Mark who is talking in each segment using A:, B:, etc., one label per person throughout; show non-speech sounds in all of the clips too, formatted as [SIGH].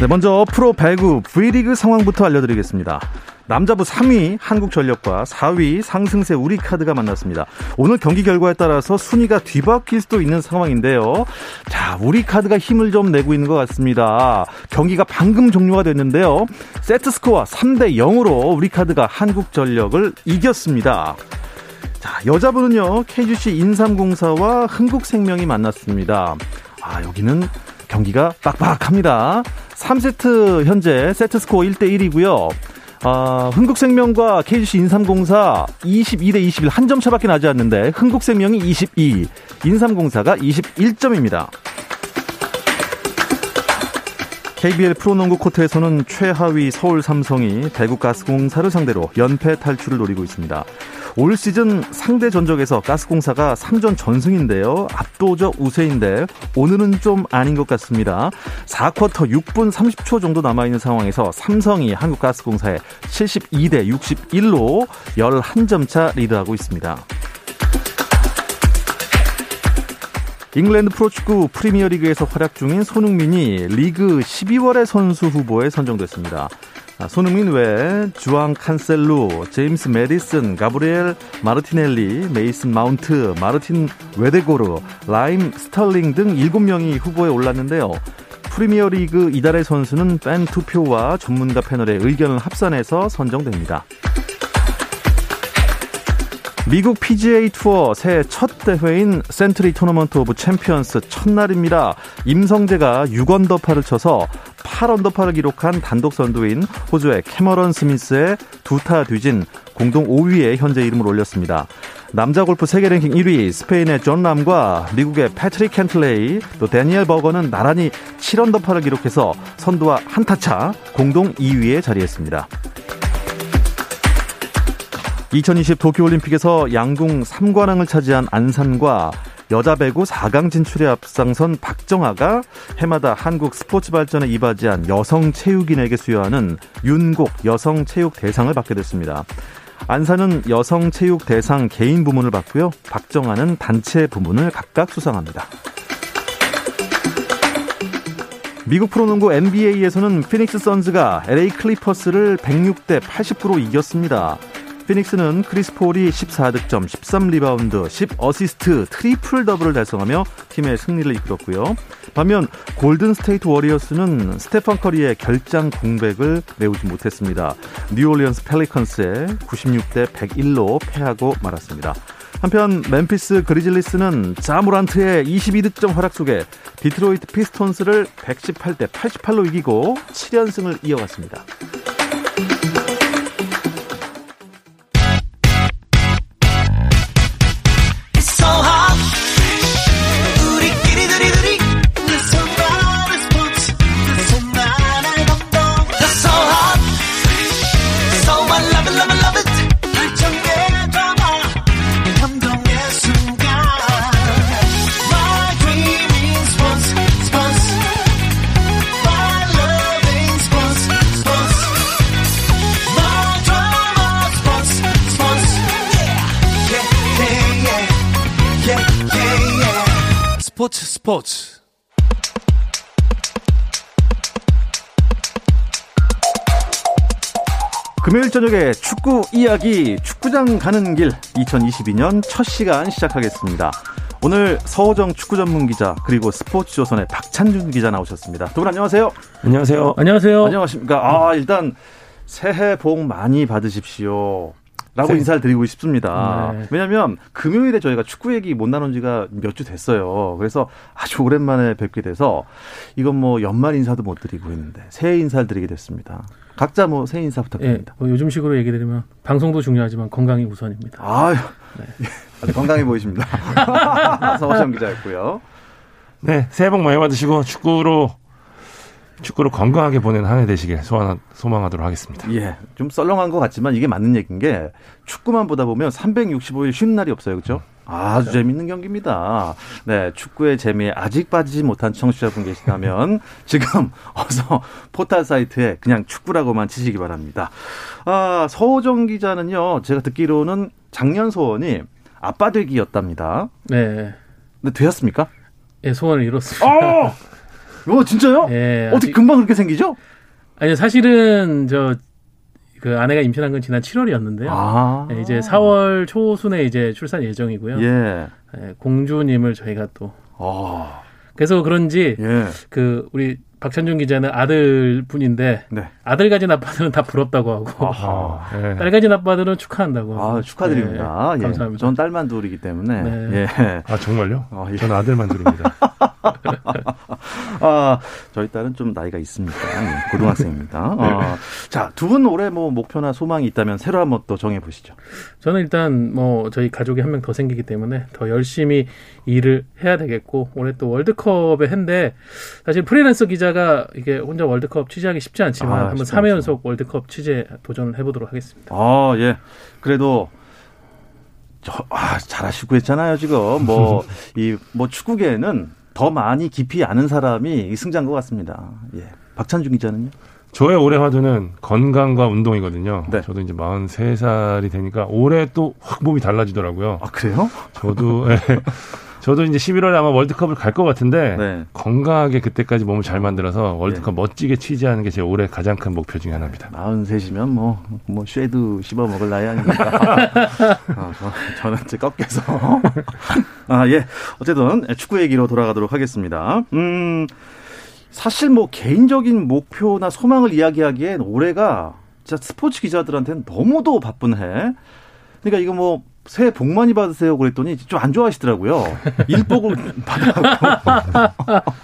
A: 네, 먼저 프로 배구 V리그 상황부터 알려드리겠습니다. 남자부 3위 한국전력과 4위 상승세 우리카드가 만났습니다. 오늘 경기 결과에 따라서 순위가 뒤바뀔 수도 있는 상황인데요. 자, 우리카드가 힘을 좀 내고 있는 것 같습니다. 경기가 방금 종료가 됐는데요. 세트 스코어 3대 0으로 우리카드가 한국전력을 이겼습니다. 자, 여자분은요, KGC 인삼공사와 흥국생명이 만났습니다. 아, 여기는 경기가 빡빡합니다. 3세트 현재 세트 스코어 1대 1이고요. 아, 흥국생명과 KGC 인삼공사 22대 21 한 점 차밖에 나지 않는데 흥국생명이 22, 인삼공사가 21점입니다. KBL 프로농구 코트에서는 최하위 서울 삼성이 대구가스공사를 상대로 연패 탈출을 노리고 있습니다. 올 시즌 상대 전적에서 가스공사가 3전 전승인데요. 압도적 우세인데 오늘은 좀 아닌 것 같습니다. 4쿼터 6분 30초 정도 남아있는 상황에서 삼성이 한국가스공사에 72대 61로 11점 차 리드하고 있습니다. 잉글랜드 프로축구 프리미어리그에서 활약 중인 손흥민이 리그 12월의 선수 후보에 선정됐습니다. 아, 손흥민 외에 주앙 칸셀루, 제임스 매디슨, 가브리엘 마르티넬리, 메이슨 마운트, 마르틴 외데고르, 라힘 스털링 등 7명이 후보에 올랐는데요. 프리미어리그 이달의 선수는 팬 투표와 전문가 패널의 의견을 합산해서 선정됩니다. 미국 PGA 투어 새해 첫 대회인 센트리 토너먼트 오브 챔피언스 첫날입니다. 임성재가 6언더파를 쳐서 8언더파를 기록한 단독 선두인 호주의 캐머런 스미스의 두타 뒤진 공동 5위에 현재 이름을 올렸습니다. 남자 골프 세계 랭킹 1위 스페인의 존 람과 미국의 패트릭 캔틀레이 또 대니얼 버거는 나란히 7언더파를 기록해서 선두와 한타차 공동 2위에 자리했습니다. 2020 도쿄올림픽에서 양궁 3관왕을 차지한 안산과 여자 배구 4강 진출에 앞장선 박정아가 해마다 한국 스포츠 발전에 이바지한 여성 체육인에게 수여하는 윤곡 여성 체육 대상을 받게 됐습니다. 안산은 여성 체육 대상 개인 부문을 받고요. 박정아는 단체 부문을 각각 수상합니다. 미국 프로농구 NBA에서는 피닉스 선즈가 LA 클리퍼스를 106대 89로 이겼습니다. 피닉스는 크리스 폴이 14득점, 13리바운드, 10어시스트, 트리플 더블을 달성하며 팀의 승리를 이끌었고요. 반면 골든 스테이트 워리어스는 스테판 커리의 결장 공백을 메우지 못했습니다. 뉴올리언스 펠리컨스에 96대 101로 패하고 말았습니다. 한편 멤피스 그리즐리스는 자 모란트의 22득점 활약 속에 디트로이트 피스톤스를 118대 88로 이기고 7연승을 이어갔습니다. 스포츠 스포츠 금요일 저녁에 축구 이야기 축구장 가는 길 2022년 첫 시간 시작하겠습니다. 오늘 서호정 축구 전문 기자 그리고 스포츠 조선의 박찬준 기자 나오셨습니다. 두 분 안녕하세요.
B: 안녕하세요.
C: 안녕하세요.
A: 안녕하십니까. 아, 일단 새해 복 많이 받으십시오. 라고 네. 인사를 드리고 싶습니다. 네. 왜냐하면 금요일에 저희가 축구 얘기 못 나눈 지가 몇 주 됐어요. 그래서 아주 오랜만에 뵙게 돼서 이건 뭐 연말 인사도 못 드리고 있는데 새해 인사를 드리게 됐습니다. 각자 뭐 새해 인사 부탁드립니다.
C: 네, 뭐 요즘식으로 얘기 드리면 방송도 중요하지만 건강이 우선입니다.
A: 아유, 네. 건강해 보이십니다. [LAUGHS] 서호정 기자였고요.
B: 네, 새해 복 많이 받으시고 축구로 축구로 건강하게 보낸 한 해 되시길 소망, 소망하도록 하겠습니다.
A: 예, 좀 썰렁한 것 같지만 이게 맞는 얘기인 게 축구만 보다 보면 365일 쉬는 날이 없어요, 그렇죠? 아주 재밌는 경기입니다. 네, 축구의 재미에 아직 빠지지 못한 청취자분 계시다면 [LAUGHS] 지금 어서 포탈 사이트에 그냥 축구라고만 치시기 바랍니다. 아, 서호정 기자는요, 제가 듣기로는 작년 소원이 아빠 되기였답니다.
C: 네.
A: 근데 되었습니까?
C: 예, 소원을 이뤘습니다.
A: 어! [LAUGHS] 어, 진짜요?
C: 예,
A: 어떻게
C: 아직-
A: 금방 그렇게 생기죠?
C: 아니 사실은 저 그 아내가 임신한 건 지난 7월이었는데요.
A: 아.
C: 네, 이제 4월 초순에 이제 출산 예정이고요.
A: 예.
C: 예, 공주님을 저희가 또
A: 어,
C: 그래서 그런지
A: 예.
C: 그 우리 박찬준 기자는 아들 분인데
A: 네.
C: 아들 가진 아빠들은 다 부럽다고 하고
A: 아하.
B: 예.
C: 딸 가진 아빠들은 축하한다고. 하고.
A: 아, 축하드립니다.
C: 네,
A: 예.
C: 감사합니다.
A: 전 딸만 둘이기 때문에.
C: 네.
A: 예.
B: 아 정말요?
A: 어, 예.
B: 저는 아들만 둘입니다. [LAUGHS] [LAUGHS]
A: 아, 저희 딸은 좀 나이가 있습니다. 예, 고등학생입니다. [LAUGHS] 어, 자, 두 분 올해 뭐 목표나 소망이 있다면 새로 한번 또 정해 보시죠.
C: 저는 일단 뭐 저희 가족이 한 명 더 생기기 때문에 더 열심히 일을 해야 되겠고 올해 또 월드컵의 해인데 사실 프리랜서 기자가 이게 혼자 월드컵 취재하기 쉽지 않지만
A: 아,
C: 한번
A: 쉽지
C: 3회
A: 않죠.
C: 연속 월드컵 취재 도전을 해 보도록 하겠습니다.
A: 아, 예. 그래도 저, 아, 잘하시고 했잖아요, 지금. 뭐, [LAUGHS] 이, 뭐, 축구계에는 더 많이 깊이 아는 사람이 승자인 것 같습니다. 예. 박찬중 기자는요?
B: 저의 올해 화두는 건강과 운동이거든요.
A: 네.
B: 저도 이제 43살이 되니까 올해 또 확 몸이 달라지더라고요.
A: 아, 그래요?
B: 저도 예. [LAUGHS] 저도 이제 11월에 아마 월드컵을 갈 것 같은데
A: 네.
B: 건강하게 그때까지 몸을 잘 만들어서 월드컵 멋지게 취재하는 게 제 올해 가장 큰 목표 중에 하나입니다.
A: 43이면 뭐, 뭐, 쇠도 씹어 먹을 나이 아닙니까? 아, [LAUGHS] 저, 저는 이제 꺾여서. [LAUGHS] 아, 예. 어쨌든, 축구 얘기로 돌아가도록 하겠습니다. 음, 사실 뭐, 개인적인 목표나 소망을 이야기하기엔 올해가 진짜 스포츠 기자들한테는 너무도 바쁜 해. 그러니까 이거 뭐, 새해 복 많이 받으세요 그랬더니 좀 안 좋아하시더라고요. 일복을 받아갖고.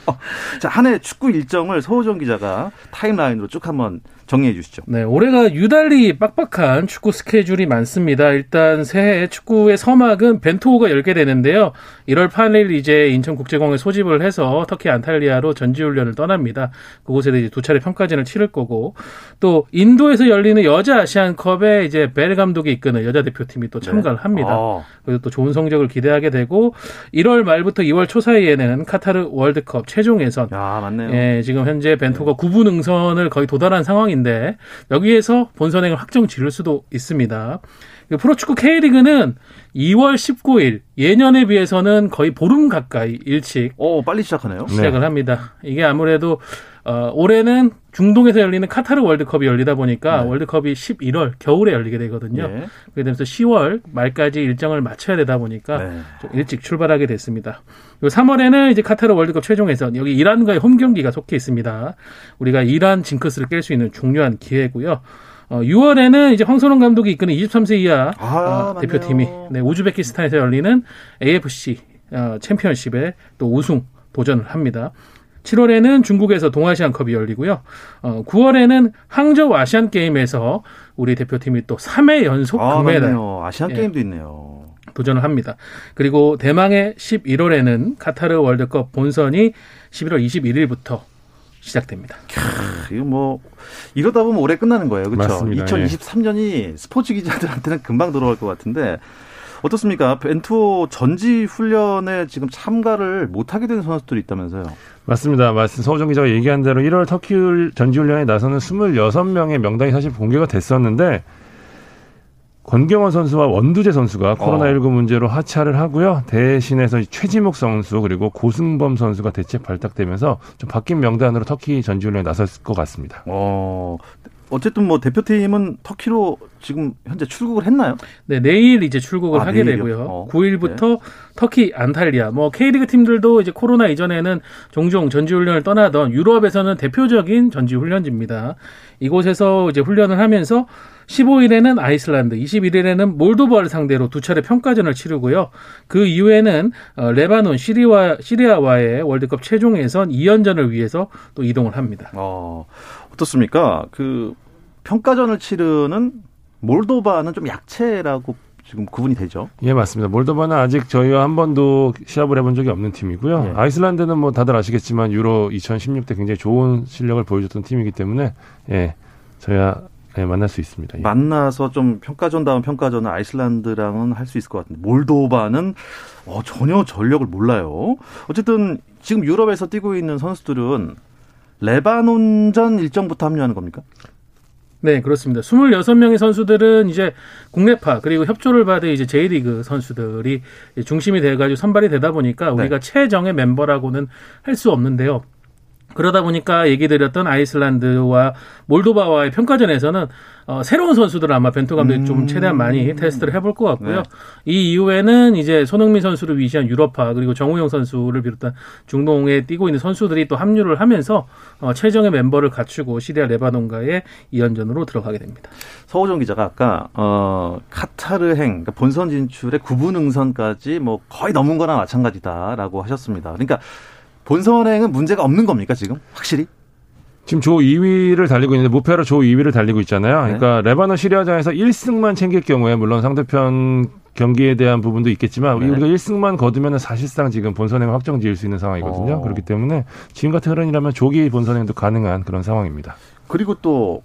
A: [LAUGHS] 자, 한 해 축구 일정을 서호정 기자가 타임라인으로 쭉 한번 정리해 주시죠.
C: 네, 올해가 유달리 빡빡한 축구 스케줄이 많습니다. 일단 새해 축구의 서막은 벤투호가 열게 되는데요. 1월 8일 이제 인천국제공항에 소집을 해서 터키 안탈리아로 전지훈련을 떠납니다. 그곳에 이제 두 차례 평가전을 치를 거고 또 인도에서 열리는 여자 아시안컵에 이제 벨 감독이 이끄는 여자 대표팀이 또 참가를 합니다.
A: 어,
C: 그리고 또 좋은 성적을 기대하게 되고 1월 말부터 2월 초 사이에는 카타르 월드컵 최종 예선
A: 야, 맞네요.
C: 예, 지금 현재 벤투가 9분 응선을 거의 도달한 상황 인데 여기에서 본선행을 확정 지를 수도 있습니다. 그 프로축구 K리그는 2월 19일 예년에 비해서는 거의 보름 가까이 일찍
A: 오, 빨리 시작하네요.
C: 시작을 합니다. 이게 아무래도 어, 올해는 중동에서 열리는 카타르 월드컵이 열리다 보니까
A: 네.
C: 월드컵이 11월 겨울에 열리게 되거든요.
A: 예.
C: 그렇게 되면서 10월 말까지 일정을 맞춰야 되다 보니까
A: 네.
C: 좀 일찍 출발하게 됐습니다. 요 3월에는 이제 카타르 월드컵 최종에선 여기 이란과의 홈 경기가 속해 있습니다. 우리가 이란 징크스를 깰 수 있는 중요한 기회고요. 어, 6월에는 이제 황선홍 감독이 이끄는 23세 이하
A: 아,
C: 어. 대표팀이 네, 우즈베키스탄에서 열리는 AFC 어, 챔피언십에 또 우승 도전을 합니다. 7월에는 중국에서 동아시안컵이 열리고요. 어, 9월에는 항저우 아시안 게임에서 우리 대표팀이 또 3회 연속
A: 아,
C: 금메달
A: 맞네요. 아시안
C: 예.
A: 게임도 있네요.
C: 도전을 합니다. 그리고 대망의 11월에는 카타르 월드컵 본선이 11월 21일부터 시작됩니다.
A: 크, 이거 뭐 이러다 보면 올해 끝나는 거예요. 그렇죠?
B: 맞습니다.
A: 2023년이 스포츠 기자들한테는 금방 돌아올 것 같은데 어떻습니까? 벤투 전지 훈련에 지금 참가를 못 하게 된 선수들이 있다면서요.
B: 맞습니다. 말씀 서우정 기자가 얘기한 대로 1월 터키 전지 훈련에 나서는 26명의 명단이 사실 공개가 됐었는데 권경원 선수와 원두재 선수가 코로나19 문제로 하차를 하고요. 대신해서 최지목 선수 그리고 고승범 선수가 대체 발탁되면서 좀 바뀐 명단으로 터키 전지훈련에 나섰을 것 같습니다.
A: 어, 어쨌든 뭐 대표팀은 터키로 지금 현재 출국을 했나요?
C: 네, 내일 이제 출국을
A: 아,
C: 하게
A: 내일이요?
C: 되고요.
A: 어,
C: 9일부터 터키 안탈리아, 뭐 K리그 팀들도 이제 코로나 이전에는 종종 전지 훈련을 떠나던 유럽에서는 대표적인 전지 훈련지입니다. 이곳에서 이제 훈련을 하면서 15일에는 아이슬란드, 21일에는 몰도바를 상대로 두 차례 평가전을 치르고요. 그 이후에는 어, 레바논, 시리와, 시리아와의 월드컵 최종 예선 2연전을 위해서 또 이동을 합니다.
A: 어, 어떻습니까? 그 평가전을 치르는 몰도바는 좀 약체라고 지금 구분이 되죠.
B: 예, 맞습니다. 몰도바는 아직 저희와 한 번도 시합을 해본 적이 없는 팀이고요.
A: 예.
B: 아이슬란드는 뭐 다들 아시겠지만 유로 2016 때 굉장히 좋은 실력을 보여줬던 팀이기 때문에 예, 저희와 예, 만날 수 있습니다. 예.
A: 만나서 좀 평가전 다운 평가전은 아이슬란드랑은 할 수 있을 것 같은데 몰도바는 어, 전혀 전력을 몰라요. 어쨌든 지금 유럽에서 뛰고 있는 선수들은 레바논전 일정부터 합류하는 겁니까?
C: 네, 그렇습니다. 26명의 선수들은 이제 국내파 그리고 협조를 받은 이제 J리그 선수들이 중심이 돼 가지고 선발이 되다 보니까 우리가 최정의 멤버라고는 할 수 없는데요. 그러다 보니까 얘기 드렸던 아이슬란드와 몰도바와의 평가전에서는 어, 새로운 선수들을 아마 벤투 감독이
A: 음.
C: 좀 최대한 많이 테스트를 해볼 것 같고요.
A: 네.
C: 이 이후에는 이제 손흥민 선수를 위시한 유럽파 그리고 정우영 선수를 비롯한 중동에 뛰고 있는 선수들이 또 합류를 하면서 어, 최정의 멤버를 갖추고 시리아 레바논과의 2연전으로 들어가게 됩니다.
A: 서호정 기자가 아까 어, 카타르행 그러니까 본선 진출의 9분 응선까지 뭐 거의 넘은 거나 마찬가지다라고 하셨습니다. 그러니까 본선행은 문제가 없는 겁니까 지금 확실히?
B: 지금 조 2위를 달리고 있는데 무패로 조 2위를 달리고 있잖아요.
A: 네.
B: 그러니까 레바논 시리아전에서 1승만 챙길 경우에 물론 상대편 경기에 대한 부분도 있겠지만
A: 네.
B: 우리가 1승만 거두면 사실상 지금 본선행 확정 지을 수 있는 상황이거든요.
A: 어.
B: 그렇기 때문에 지금 같은 흐름이라면 조기 본선행도 가능한 그런 상황입니다.
A: 그리고 또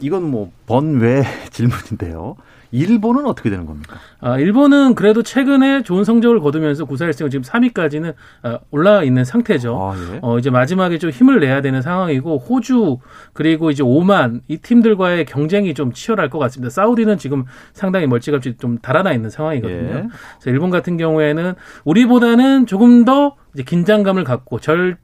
A: 이건 뭐 번외 [LAUGHS] 질문인데요. 일본은 어떻게 되는 겁니까?
C: 아, 일본은 그래도 최근에 좋은 성적을 거두면서 구사일승 지금 3위까지는 아, 올라와 있는 상태죠.
A: 아, 예.
C: 어, 이제 마지막에 좀 힘을 내야 되는 상황이고, 호주, 그리고 이제 오만, 이 팀들과의 경쟁이 좀 치열할 것 같습니다. 사우디는 지금 상당히 멀찌감치 좀 달아나 있는 상황이거든요.
A: 예.
C: 그래서 일본 같은 경우에는 우리보다는 조금 더 이제 긴장감을 갖고 절,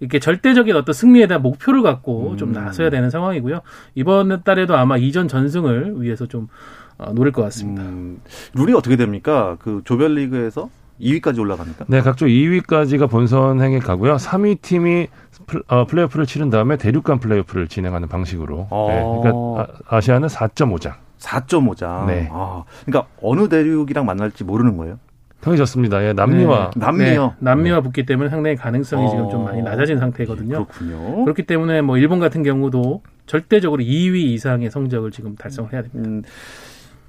C: 이렇게 절대적인 어떤 승리에 대한 목표를 갖고
A: 음.
C: 좀 나서야 되는 상황이고요. 이번 달에도 아마 이전 전승을 위해서 좀 어, 노릴 것 같습니다.
A: 음, 룰이 어떻게 됩니까? 그 조별리그에서 2위까지 올라갑니까?
B: 네, 각조 2위까지가 본선행에 가고요. 3위 팀이 플- 어, 플레이오프를 치른 다음에 대륙간 플레이오프를 진행하는 방식으로.
A: 어.
B: 네, 그러니까 아, 아시아는 4.5장.
A: 4.5장.
B: 네.
A: 아, 그러니까 어느 대륙이랑 만날지 모르는 거예요.
B: 형이졌습니다. 예, 남미와
C: 네.
A: 남미요.
C: 네, 남미와 붙기 때문에 상당히 가능성이 지금 좀 많이
A: 어.
C: 낮아진 상태거든요.
A: 그렇군요.
C: 그렇기 때문에 뭐 일본 같은 경우도 절대적으로 2위 이상의 성적을 지금 달성을 해야 됩니다.
A: 음,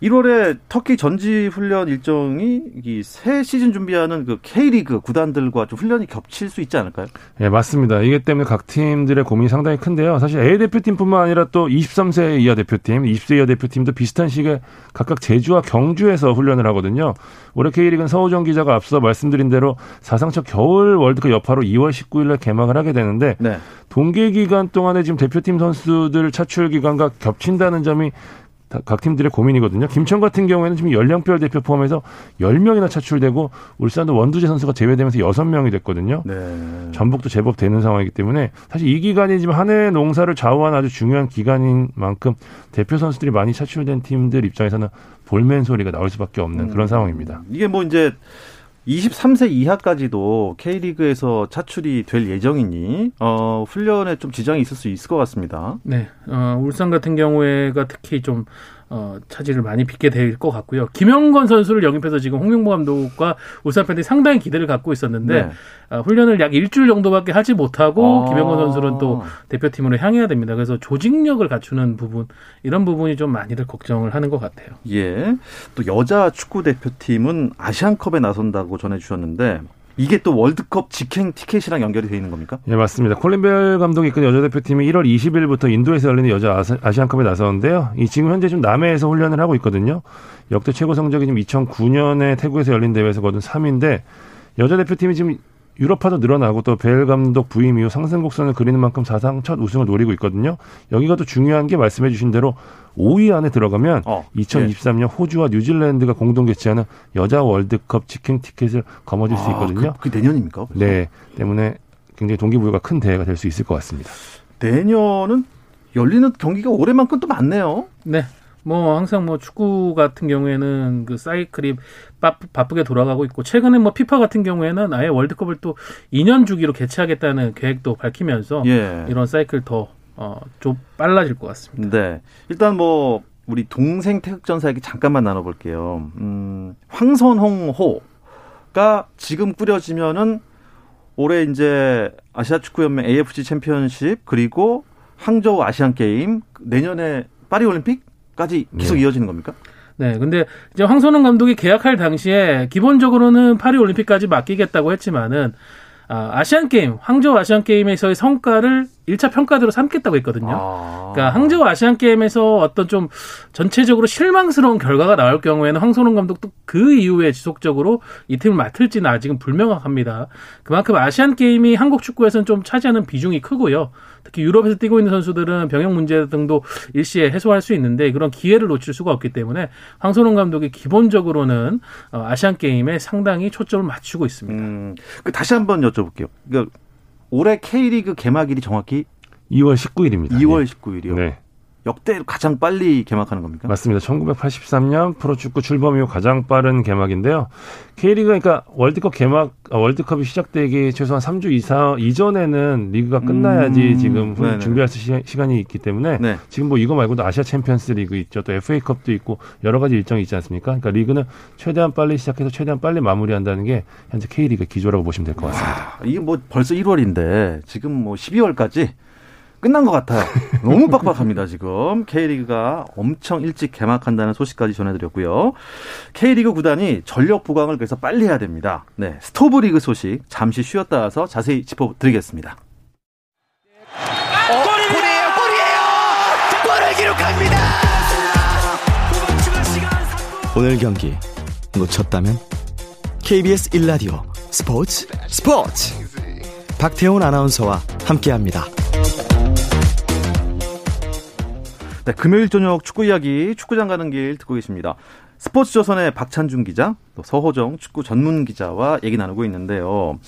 A: 1월에 터키 전지 훈련 일정이 이 새 시즌 준비하는 그 K리그 구단들과 좀 훈련이 겹칠 수 있지 않을까요?
B: 예, 맞습니다. 이게 때문에 각 팀들의 고민이 상당히 큰데요. 사실 A 대표팀뿐만 아니라 또 23세 이하 대표팀, 20세 이하 대표팀도 비슷한 시기에 각각 제주와 경주에서 훈련을 하거든요. 올해 K리그는 서우정 기자가 앞서 말씀드린 대로 사상 첫 겨울 월드컵 여파로 2월 19일에 개막을 하게 되는데
A: 네.
B: 동계 기간 동안에 지금 대표팀 선수들 차출 기간과 겹친다는 점이 다- 각 팀들의 고민이거든요. 김천 같은 경우에는 지금 연령별 대표 포함해서 10명이나 차출되고 울산도 원두재 선수가 제외되면서 6명이 됐거든요.
A: 네.
B: 전북도 제법 되는 상황이기 때문에 사실 이 기간이 지금 한 해 농사를 좌우하는 아주 중요한 기간인 만큼 대표 선수들이 많이 차출된 팀들 입장에서는 볼멘 소리가 나올 수밖에 없는 그런 상황입니다.
A: 이게 뭐 이제 23세 이하까지도 K리그에서 차출이 될 예정이니 어, 훈련에 좀 지장이 있을 수 있을 것 같습니다.
C: 네, 어, 울산 같은 경우에가 특히 좀 어, 차질을 많이 빚게 될 것 같고요. 김영건 선수를 영입해서 지금 홍명보 감독과 울산 팬들이 상당히 기대를 갖고 있었는데
A: 네.
C: 어, 훈련을 약 일주일 정도밖에 하지 못하고
A: 아.
C: 김영건 선수는 또 대표팀으로 향해야 됩니다. 그래서 조직력을 갖추는 부분 이런 부분이 좀 많이들 걱정을 하는 것 같아요.
A: 예. 또 여자 축구 대표팀은 아시안컵에 나선다고 전해주셨는데 이게 또 월드컵 직행 티켓이랑 연결이 돼 있는 겁니까?
B: 예, 맞습니다. 콜린 벨 감독이 이끈 여자 대표팀이 1월 20일부터 인도에서 열리는 여자 아시- 아시안컵에 나서는데요. 이 지금 현재 좀 남해에서 훈련을 하고 있거든요. 역대 최고 성적이 지금 2009년에 태국에서 열린 대회에서 거둔 3위인데 여자 대표팀이 지금 유럽파도 늘어나고 또벨 감독 부임 이후 상승 곡선을 그리는 만큼 사상 첫 우승을 노리고 있거든요. 여기가 또 중요한 게 말씀해 주신 대로 5위 안에 들어가면
A: 어,
B: 2023년 호주와 뉴질랜드가 공동 개최하는 여자 월드컵 직행 티켓을 거머쥘 수
A: 아,
B: 있거든요.
A: 그, 그 내년입니까? 벌써?
B: 네, 때문에 굉장히 동기부여가 큰 대회가 될 수 있을 것 같습니다.
A: 내년은 열리는 경기가 올해만큼 또 많네요.
C: 네. 뭐 항상 뭐 축구 같은 경우에는 그 사이클이 바, 바쁘게 돌아가고 있고 최근에 뭐 피파 같은 경우에는 아예 월드컵을 또 2년 주기로 개최하겠다는 계획도 밝히면서
A: 예.
C: 이런 사이클 더 어, 좀 빨라질 것 같습니다.
A: 네. 일단 뭐 우리 동생 태극전사 얘기 잠깐만 나눠볼게요. 음, 황선홍호가 지금 꾸려지면은 올해 이제 아시아 축구연맹 AFC 챔피언십 그리고 항저우 아시안 게임 내년에 파리 올림픽 까지 계속
B: 네.
A: 이어지는 겁니까?
C: 네, 근데 이제 황선홍 감독이 계약할 당시에 기본적으로는 파리 올림픽까지 맡기겠다고 했지만은 아, 아시안 게임, 항저우 아시안 게임에서의 성과를 1차 평가대로 삼겠다고 했거든요.
A: 아.
C: 그러니까 항저우 아시안 게임에서 어떤 좀 전체적으로 실망스러운 결과가 나올 경우에는 황선홍 감독도 그 이후에 지속적으로 이 팀을 맡을지는 아직은 불명확합니다. 그만큼 아시안 게임이 한국 축구에서는 좀 차지하는 비중이 크고요. 특히 유럽에서 뛰고 있는 선수들은 병역 문제 등도 일시에 해소할 수 있는데 그런 기회를 놓칠 수가 없기 때문에 황선홍 감독이 기본적으로는 어, 아시안 게임에 상당히 초점을 맞추고 있습니다.
A: 음, 그 다시 한번 여쭤볼게요. 그러니까 올해 K리그 개막일이 정확히
B: 2월 19일입니다.
A: 2월 19일이요.
B: 네.
A: 역대 가장 빨리 개막하는 겁니까?
B: 맞습니다. 1983년 프로축구 출범 이후 가장 빠른 개막인데요. K리그 그러니까 월드컵 개막 아, 월드컵이 시작되기 최소한 3주 이상 이전에는 리그가 끝나야지
A: 음,
B: 지금
A: 네네.
B: 준비할 수 시, 시간 이 있기 때문에
A: 네.
B: 지금 뭐 이거 말고도 아시아 챔피언스 리그 있죠. 또 FA컵도 있고 여러 가지 일정이 있지 않습니까? 그러니까 리그는 최대한 빨리 시작해서 최대한 빨리 마무리한다는 게 현재 K리그 기조라고 보시면 될 것 같습니다.
A: 아, 이게 뭐 벌써 1월인데 지금 뭐 12월까지 끝난 것 같아요. 너무 빡빡합니다, 지금. K리그가 엄청 일찍 개막한다는 소식까지 전해드렸고요. K리그 구단이 전력 부강을 그래서 빨리 해야 됩니다. 네. 스토브 리그 소식 잠시 쉬었다 와서 자세히 짚어드리겠습니다.
D: 골이에요, 골이에요! 골을 기록합니다! 오늘 경기 놓쳤다면 KBS 1라디오 스포츠 스포츠 박태훈 아나운서와 함께합니다.
A: 네, 금요일 저녁 축구 이야기 축구장 가는 길 듣고 계십니다. 스포츠 조선의 박찬준 기자, 또 서호정 축구 전문 기자와 얘기 나누고 있는데요.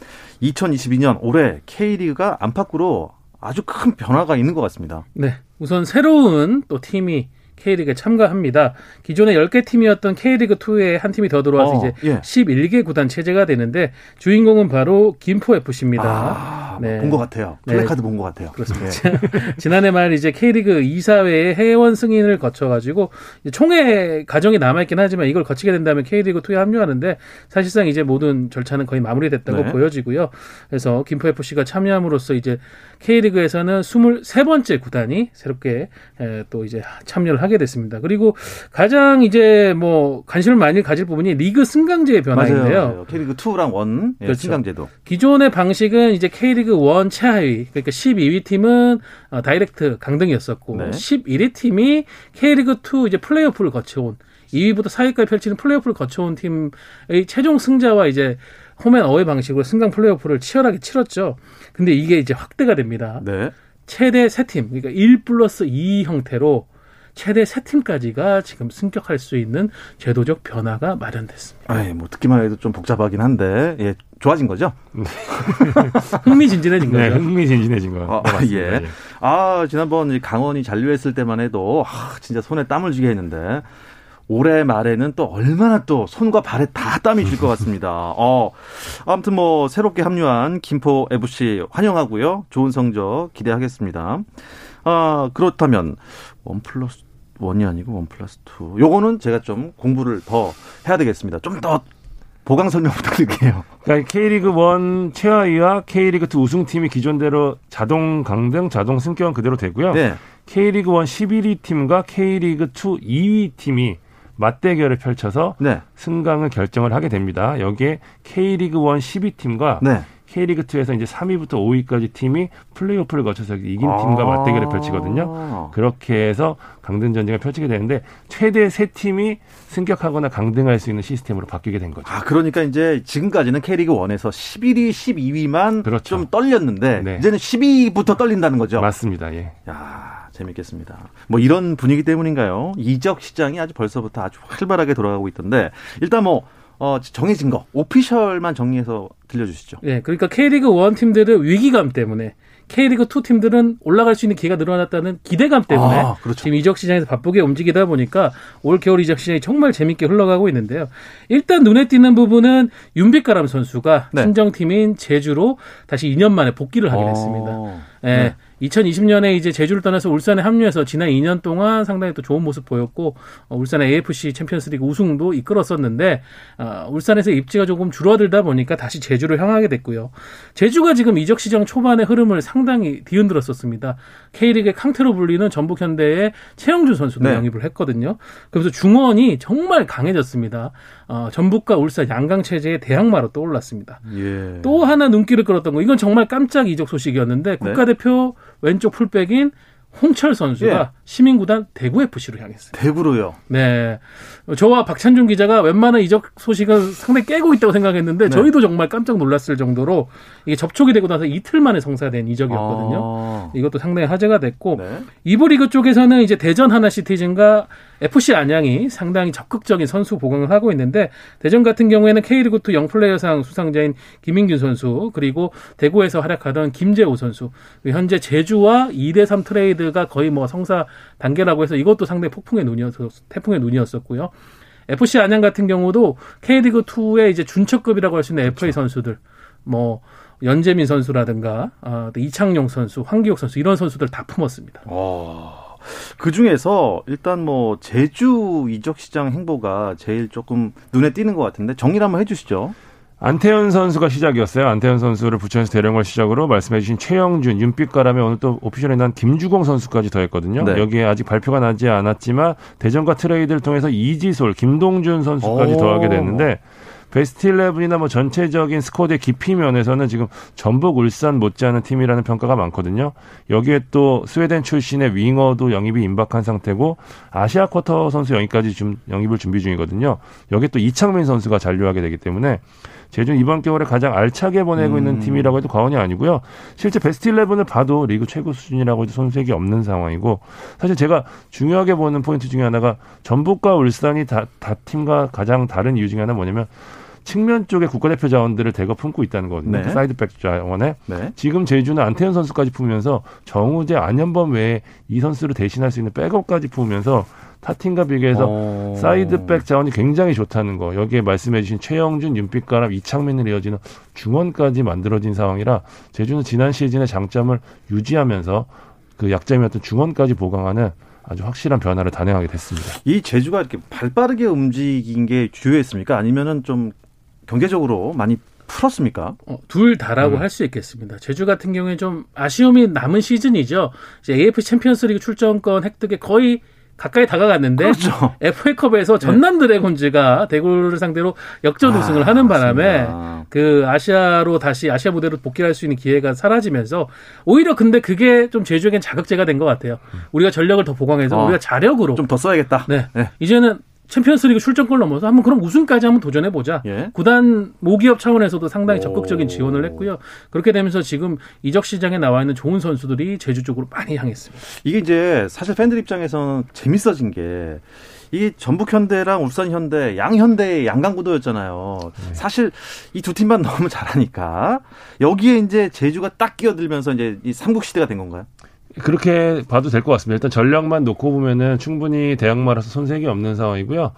A: 2022년 올해 K리그가 안팎으로 아주 큰 변화가 있는 것 같습니다.
C: 네. 우선 새로운 또 팀이 K리그에 참가합니다. 기존에 10개 팀이었던 K리그2에 한 팀이 더 들어와서
A: 어,
C: 이제
A: 예.
C: 11개 구단 체제가 되는데 주인공은 바로 김포FC입니다.
A: 아,
C: 네.
A: 본것 같아요.
C: 네.
A: 플래카드 본것 같아요.
C: 그렇습니다.
A: 네. [LAUGHS]
C: 지난해 말 이제 K리그 이사회의 회원 승인을 거쳐가지고 총회 과정이 남아있긴 하지만 이걸 거치게 된다면 K리그 2에 합류하는데 사실상 이제 모든 절차는 거의 마무리됐다고
A: 네.
C: 보여지고요. 그래서 김포 FC가 참여함으로써 이제 K리그에서는 23번째 구단이 새롭게 에, 또 이제 참여를 하게 됐습니다. 그리고 가장 이제 뭐 관심을 많이 가질 부분이 리그 승강제의 변화인데요.
A: 맞아요. K리그 2랑 1 예,
C: 그렇죠.
A: 승강제도.
C: 기존의 방식은 이제 K리그 1 최하위, 그러니까 12위 팀은 어, direct 강등이었었고,
A: 네.
C: 11위 팀이 K리그 2 이제 플레이오프를 거쳐온 2위부터 4위까지 펼치는 플레이오프를 거쳐온 팀의 최종 승자와 이제 home and away 방식으로 승강 플레이오프를 치열하게 치렀죠. 근데 이게 이제 확대가 됩니다.
A: 네.
C: 최대 세 팀, 그러니까 1 플러스 2 형태로 최대 세 팀까지가 지금 승격할 수 있는 제도적 변화가 마련됐습니다.
A: 아이, 뭐 듣기만 해도 좀 복잡하긴 한데 예, 좋아진 거죠? [LAUGHS]
C: 흥미진진해진 거죠.
B: 네, 흥미진진해진 거.
A: 아,
B: 맞습니다.
A: 예. 아, 지난번 이 강원이 잔류했을 때만 해도 아, 진짜 손에 땀을 쥐게 했는데 올해 말에는 또 얼마나 또 손과 발에 다 땀이 질 것 같습니다. [LAUGHS] 어, 아무튼 뭐 새롭게 합류한 김포 FC 환영하고요. 좋은 성적 기대하겠습니다. 아, 그렇다면 one plus one이 아니고 one plus two. 요거는 제가 좀 공부를 더 해야 되겠습니다. 좀 더 보강 설명 부탁드릴게요. [LAUGHS]
B: 그러니까 K리그 1 최하위와 K리그 2 우승팀이 기존대로 자동 강등, 자동 승격은 그대로 되고요.
A: 네.
B: K리그 1 11위 팀과 K리그 2 2위 팀이 맞대결을 펼쳐서
A: 네.
B: 승강을 결정을 하게 됩니다. 여기에 K리그 1 10위 팀과
A: 네.
B: K리그 2에서 이제 3위부터 5위까지 팀이 플레이오프를 거쳐서 이긴 팀과
A: 아.
B: 맞대결을 펼치거든요. 그렇게 해서 강등 전쟁을 펼치게 되는데 최대 세 팀이 승격하거나 강등할 수 있는 시스템으로 바뀌게 된 거죠.
A: 아, 그러니까 이제 지금까지는 K리그 1에서 11위, 12위만
B: 그렇죠.
A: 좀 떨렸는데
B: 네.
A: 이제는 10위부터 떨린다는 거죠.
B: 맞습니다. 예.
A: 야, 재밌겠습니다. 뭐 이런 분위기 때문인가요? 이적 시장이 아주 벌써부터 아주 활발하게 돌아가고 있던데 일단 뭐 어, 정해진 거 오피셜만 정리해서 들려주시죠.
C: 예, 그러니까 K리그 1 팀들은 위기감 때문에 K리그 2 팀들은 올라갈 수 있는 기회가 늘어났다는 기대감 때문에
A: 아, 그렇죠.
C: 지금 이적 시장에서 바쁘게 움직이다 보니까 올 겨울 이적 시장이 정말 재밌게 흘러가고 있는데요. 일단 눈에 띄는 부분은 윤빛가람 선수가
A: 네.
C: 친정팀인 제주로 다시 2년 만에 복귀를 하게 됐습니다.
A: 어,
C: 예,
A: 네.
C: 2020년에 이제 제주를 떠나서 울산에 합류해서 지난 2년 동안 상당히 또 좋은 모습 보였고 어, 울산의 AFC 챔피언스리그 우승도 이끌었었는데 어, 울산에서 입지가 조금 줄어들다 보니까 다시 제주를 향하게 됐고요. 제주가 지금 이적 시장 초반의 흐름을 상당히 뒤흔들었었습니다. K리그의 강태로 불리는 전북 현대의 최영준 선수도
A: 네.
C: 영입을 했거든요. 그래서 중원이 정말 강해졌습니다. 어, 전북과 울산 양강 체제의 대항마로 떠올랐습니다.
A: 예.
C: 또 하나 눈길을 끌었던 거 이건 정말 깜짝 이적 소식이었는데
A: 네.
C: 국가대표 왼쪽 풀백인 홍철 선수가
A: 예.
C: 시민구단 대구 FC로 향했어요.
A: 대구로요.
C: 네, 저와 박찬준 기자가 웬만한 이적 소식은 상당히 깨고 있다고 생각했는데
A: 네.
C: 저희도 정말 깜짝 놀랐을 정도로 이게 접촉이 되고 나서 이틀 만에 성사된 이적이었거든요.
A: 아.
C: 이것도 상당히 화제가 됐고
A: 네.
C: 이부 리그 쪽에서는 이제 대전 하나 시티즌과 FC 안양이 상당히 적극적인 선수 보강을 하고 있는데 대전 같은 경우에는 K리그 2 영플레이어상 수상자인 김인균 선수 그리고 대구에서 활약하던 김재호 선수 그리고 현재 제주와 2대3 트레이드가 거의 뭐 성사 단계라고 해서 이것도 상당히 폭풍의 눈이었 태풍의 눈이었었고요. FC 안양 같은 경우도 K리그 2의 이제 준척급이라고 할 수 있는 FA 선수들 뭐 연재민 선수라든가 아, 또 이창용 선수, 황기옥 선수 이런 선수들 다 품었습니다.
A: 어. 그 중에서 일단 뭐 제주 이적 시장 행보가 제일 조금 눈에 띄는 것 같은데 정리를 한번 해주시죠.
B: 안태현 선수가 시작이었어요. 안태현 선수를 부천에서 데려온 걸 시작으로 말씀해주신 최영준, 윤빛가람에 오늘 또 오피셜에 난 김주공 선수까지 더했거든요.
A: 네.
B: 여기에 아직 발표가 나지 않았지만 대전과 트레이드를 통해서 이지솔, 김동준 선수까지
A: 오.
B: 더하게 됐는데 베스트 11이나 뭐 전체적인 squad의 깊이 면에서는 지금 전북 울산 못지않은 팀이라는 평가가 많거든요. 여기에 또 스웨덴 출신의 winger도 영입이 임박한 상태고 아시아 쿼터 선수 영입까지 좀 영입을 준비 중이거든요. 여기에 또 이창민 선수가 잔류하게 되기 때문에 제주는 이번 겨울에 가장 알차게 보내고
A: 음.
B: 있는 팀이라고 해도 과언이 아니고요. 실제 베스트 11을 봐도 리그 최고 수준이라고 해도 손색이 없는 상황이고 사실 제가 중요하게 보는 포인트 중에 하나가 전북과 울산이 타, 타 팀과 가장 다른 이유 중에 하나 뭐냐면 측면 쪽에 국가대표 자원들을 대거 품고 있다는 거거든요.
A: 네.
B: side back 자원에
A: 네.
B: 지금 제주는 안태현 선수까지 품으면서 정우재, 안현범 외에 이 선수를 대신할 수 있는 백업까지 품으면서 타팀과 비교해서
A: 어.
B: side back 자원이 굉장히 좋다는 거. 여기에 말씀해주신 최영준, 윤빛가람, 이창민을 이어지는 중원까지 만들어진 상황이라 제주는 지난 시즌의 장점을 유지하면서 그 약점이었던 중원까지 보강하는 아주 확실한 변화를 단행하게 됐습니다.
A: 이 제주가 이렇게 발빠르게 움직인 게 주요했습니까? 아니면은 좀 경제적으로 많이 풀었습니까?
C: 어, 둘 다라고
B: 음.
C: 할수 있겠습니다. 제주 같은 경우에 좀 아쉬움이 남은 시즌이죠. 이제 AF 챔피언스리그 출전권 획득에 거의 가까이 다가갔는데
A: 그렇죠. [LAUGHS]
C: FA컵에서 전남 드래곤즈가 대구를 상대로 역전
A: 아,
C: 우승을 하는 바람에
A: 맞습니다.
C: 그 아시아로 다시 아시아 무대로 복귀할 수 있는 기회가 사라지면서 오히려 근데 그게 좀 제주에겐 자극제가 된 것 같아요. 우리가 전력을 더 보강해서
A: 어,
C: 우리가 자력으로
A: 좀 더 써야겠다.
C: 네.
A: 네.
C: 이제는 챔피언스리그 출전권 넘어서 한번 그럼 우승까지 한번 도전해 보자.
A: 예.
C: 구단 모기업 차원에서도 상당히
A: 오.
C: 적극적인 지원을 했고요. 그렇게 되면서 지금 이적 시장에 나와 있는 좋은 선수들이 제주 쪽으로 많이 향했습니다.
A: 이게 이제 사실 팬들 입장에서는 재밌어진 게 이게 전북 현대랑 울산 현대, 양 현대의 양강 구도였잖아요.
B: 네.
A: 사실 이 두 팀만 [LAUGHS] 너무 잘하니까 여기에 이제 제주가 딱 끼어들면서 이제 이 삼국 시대가 된 건가요?
B: 그렇게 봐도 될 것 같습니다. 일단 전력만 놓고 보면은 충분히 대항마라서 손색이 없는 상황이고요.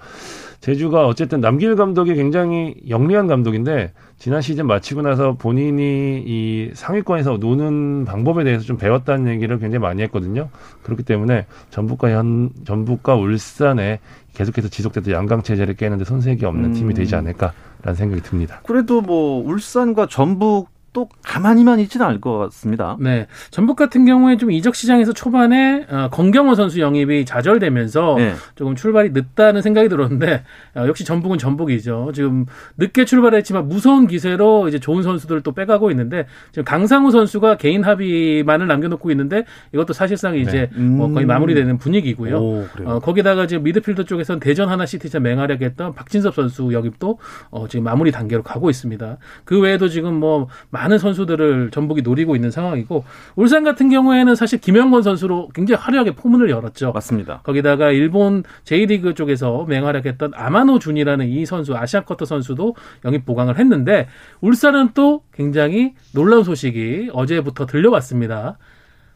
B: 제주가 어쨌든 남길 감독이 굉장히 영리한 감독인데 지난 시즌 마치고 나서 본인이 이 상위권에서 노는 방법에 대해서 좀 배웠다는 얘기를 굉장히 많이 했거든요. 그렇기 때문에 전북과 현 전북과 울산에 계속해서 지속됐던 양강 체제를 깨는데 손색이 없는
A: 음.
B: 팀이 되지 않을까라는 생각이 듭니다.
A: 그래도 뭐 울산과 전북 또 가만히만 있지는 않을 것 같습니다.
C: 네. 전북 같은 경우에 좀 이적 시장에서 초반에 어, 건경원 선수 영입이 좌절되면서
A: 네.
C: 조금 출발이 늦다는 생각이 들었는데 어, 역시 전북은 전북이죠. 지금 늦게 출발했지만 무서운 기세로 이제 좋은 선수들을 또 빼가고 있는데 지금 강상우 선수가 개인 합의만을 남겨놓고 있는데 이것도 사실상 이제
A: 음.
C: 뭐 거의 마무리되는 분위기고요.
A: 오.
C: 어, 거기다가 지금 미드필더 쪽에서는 대전 하나 시티즌 맹활약 했던 박진섭 선수 영입도 어, 지금 마무리 단계로 가고 있습니다. 그 외에도 지금 뭐 많은 선수들을 전북이 노리고 있는 상황이고 울산 같은 경우에는 사실 김영권 선수로 굉장히 화려하게 포문을 열었죠.
A: 맞습니다.
C: 거기다가 일본 J리그 쪽에서 맹활약했던 아마노 준이라는 이 선수 아시아 쿼터 선수도 영입 보강을 했는데 울산은 또 굉장히 놀라운 소식이 어제부터 들려왔습니다.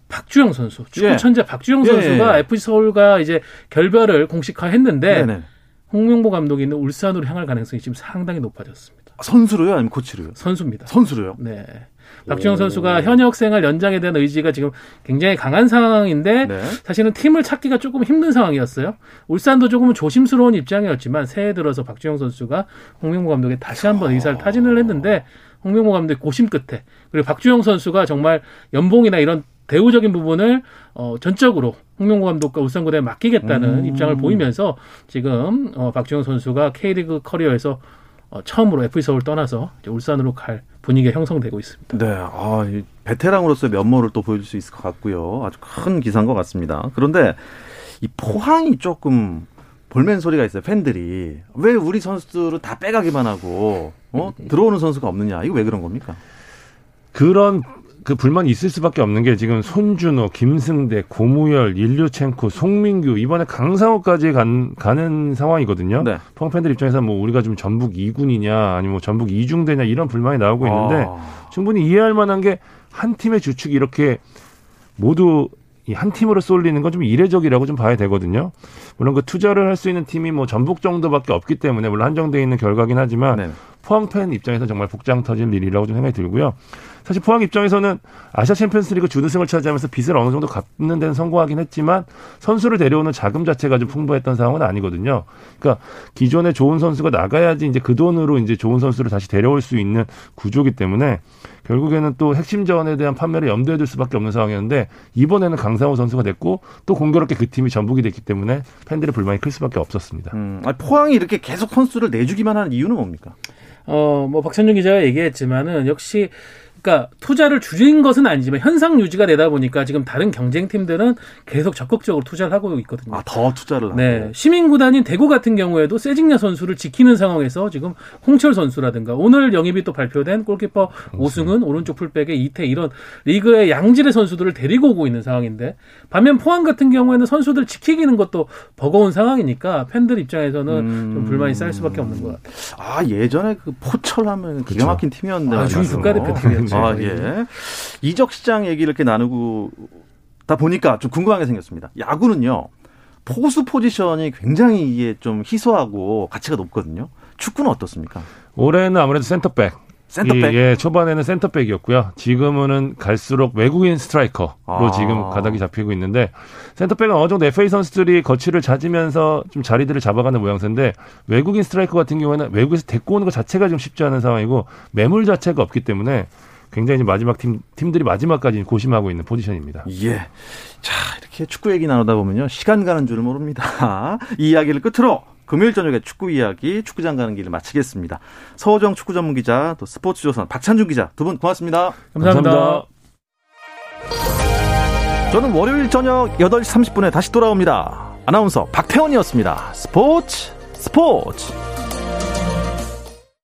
C: 박주영 선수 축구
A: 예.
C: 천재 박주영
A: 예,
C: 선수가
A: 예.
C: FC 서울과 이제 결별을 공식화했는데
A: 네네.
C: 홍명보 감독이 있는 울산으로 향할 가능성이 지금 상당히 높아졌습니다.
A: 선수로요, 아니면 코치로요?
C: 선수입니다.
A: 선수로요.
C: 네. 박주영 선수가 현역 생활 연장에 대한 의지가 지금 굉장히 강한 상황인데
A: 네.
C: 사실은 팀을 찾기가 조금 힘든 상황이었어요. 울산도 조금은 조심스러운 입장이었지만 새해 들어서 박주영 선수가 홍명보 감독에 다시 한번 의사를 타진을 했는데 홍명보 감독의 고심 끝에 그리고 박주영 선수가 정말 연봉이나 이런 대우적인 부분을 어, 전적으로 홍명보 감독과 울산고대에 맡기겠다는
A: 음.
C: 입장을 보이면서 지금 어, 박주영 선수가 K리그 커리어에서 어, 처음으로 FC 서울 떠나서 울산으로 갈 분위기가 형성되고 있습니다.
A: 네, 아, 이 베테랑으로서의 면모를 또 보여줄 수 있을 것 같고요. 아주 큰 기사인 것 같습니다. 그런데 이 포항이 조금 볼멘 소리가 있어요. 팬들이 왜 우리 선수들은 다 빼가기만 하고 어? 들어오는 선수가 없느냐? 이거 왜 그런 겁니까?
B: 그런 그 불만이 있을 수밖에 없는 게 지금 손준호, 김승대, 고무열, 일류첸코, 송민규 이번에 강상호까지 간, 가는 상황이거든요.
A: 네.
B: 포항 팬들 입장에서 뭐 우리가 좀 전북 2군이냐 아니면 뭐 전북 2중대냐 이런 불만이 나오고 있는데
A: 아,
B: 충분히 이해할 만한 게 한 팀의 주축이 이렇게 모두 이한 팀으로 쏠리는 건 좀 이례적이라고 좀 봐야 되거든요. 물론 그 투자를 할 수 있는 팀이 뭐 전북 정도밖에 없기 때문에 물론 한정돼 있는 결과긴 하지만
A: 네.
B: 포항 팬 입장에서 정말 복장 터질 일이라고 좀 생각이 들고요. 사실 포항 입장에서는 아시아 챔피언스리그 준우승을 차지하면서 빚을 어느 정도 갚는 데는 성공하긴 했지만 선수를 데려오는 자금 자체가 좀 풍부했던 상황은 아니거든요. 그러니까 기존에 좋은 선수가 나가야지 이제 그 돈으로 이제 좋은 선수를 다시 데려올 수 있는 구조기 때문에 결국에는 또 핵심 자원에 대한 판매를 염두에 둘 수밖에 없는 상황이었는데 이번에는 강상호 선수가 됐고 또 공교롭게 그 팀이 전북이 됐기 때문에 팬들의 불만이 클 수밖에 없었습니다.
A: 음, 아니, 포항이 이렇게 계속 선수를 내주기만 하는 이유는 뭡니까?
C: 어, 뭐 박찬준 기자가 얘기했지만은 역시 그러니까 투자를 줄인 것은 아니지만 현상 유지가 되다 보니까 지금 다른 경쟁 팀들은 계속 적극적으로 투자를 하고 있거든요.
A: 아, 더 투자를 하고.
C: 네. 시민 구단인 대구 같은 경우에도 세징야 선수를 지키는 상황에서 지금 홍철 선수라든가 오늘 영입이 또 발표된 골키퍼 오승은 오른쪽 풀백의 이태 이런 리그의 양질의 선수들을 데리고 오고 있는 상황인데 반면 포항 같은 경우에는 선수들 지키기는 것도 버거운 상황이니까 팬들 입장에서는 좀
A: 음.
C: 불만이 쌓일 수밖에 없는 것 같아요.
A: 아, 예전에 그 포철 하면 기가 막힌 팀이었는데.
C: 아. 중위 국가대표팀이었죠.
A: 아, 예. 이적 시장 얘기를 이렇게 나누고 다 보니까 좀 궁금한 게 생겼습니다. 야구는요. 포수 포지션이 굉장히 이게 좀 희소하고 가치가 높거든요. 축구는 어떻습니까?
B: 올해는 아무래도 center
A: back. center back?
B: 이, 예, 초반에는 center back이었고요. 지금은 갈수록 외국인 스트라이커로
A: 아.
B: 지금 가닥이 잡히고 있는데 center back은 어느 정도 FA 선수들이 거취를 찾으면서 좀 자리들을 잡아가는 모양새인데 외국인 스트라이커 같은 경우에는 외국에서 데리고 오는 것 자체가 좀 쉽지 않은 상황이고 매물 자체가 없기 때문에 굉장히 마지막 팀 팀들이 마지막까지 고심하고 있는 포지션입니다.
A: 예. 자, 이렇게 축구 얘기 나누다 보면요. 시간 가는 줄을 모릅니다. [LAUGHS] 이 이야기를 끝으로 금요일 저녁에 축구 이야기, 축구장 가는 길을 마치겠습니다. 서호정 축구 전문 기자, 또 스포츠조선 박찬준 기자 두 분 고맙습니다.
C: 감사합니다.
A: 저는 월요일 저녁 8시 30분에 다시 돌아옵니다. 아나운서 박태원이었습니다. 스포츠 스포츠.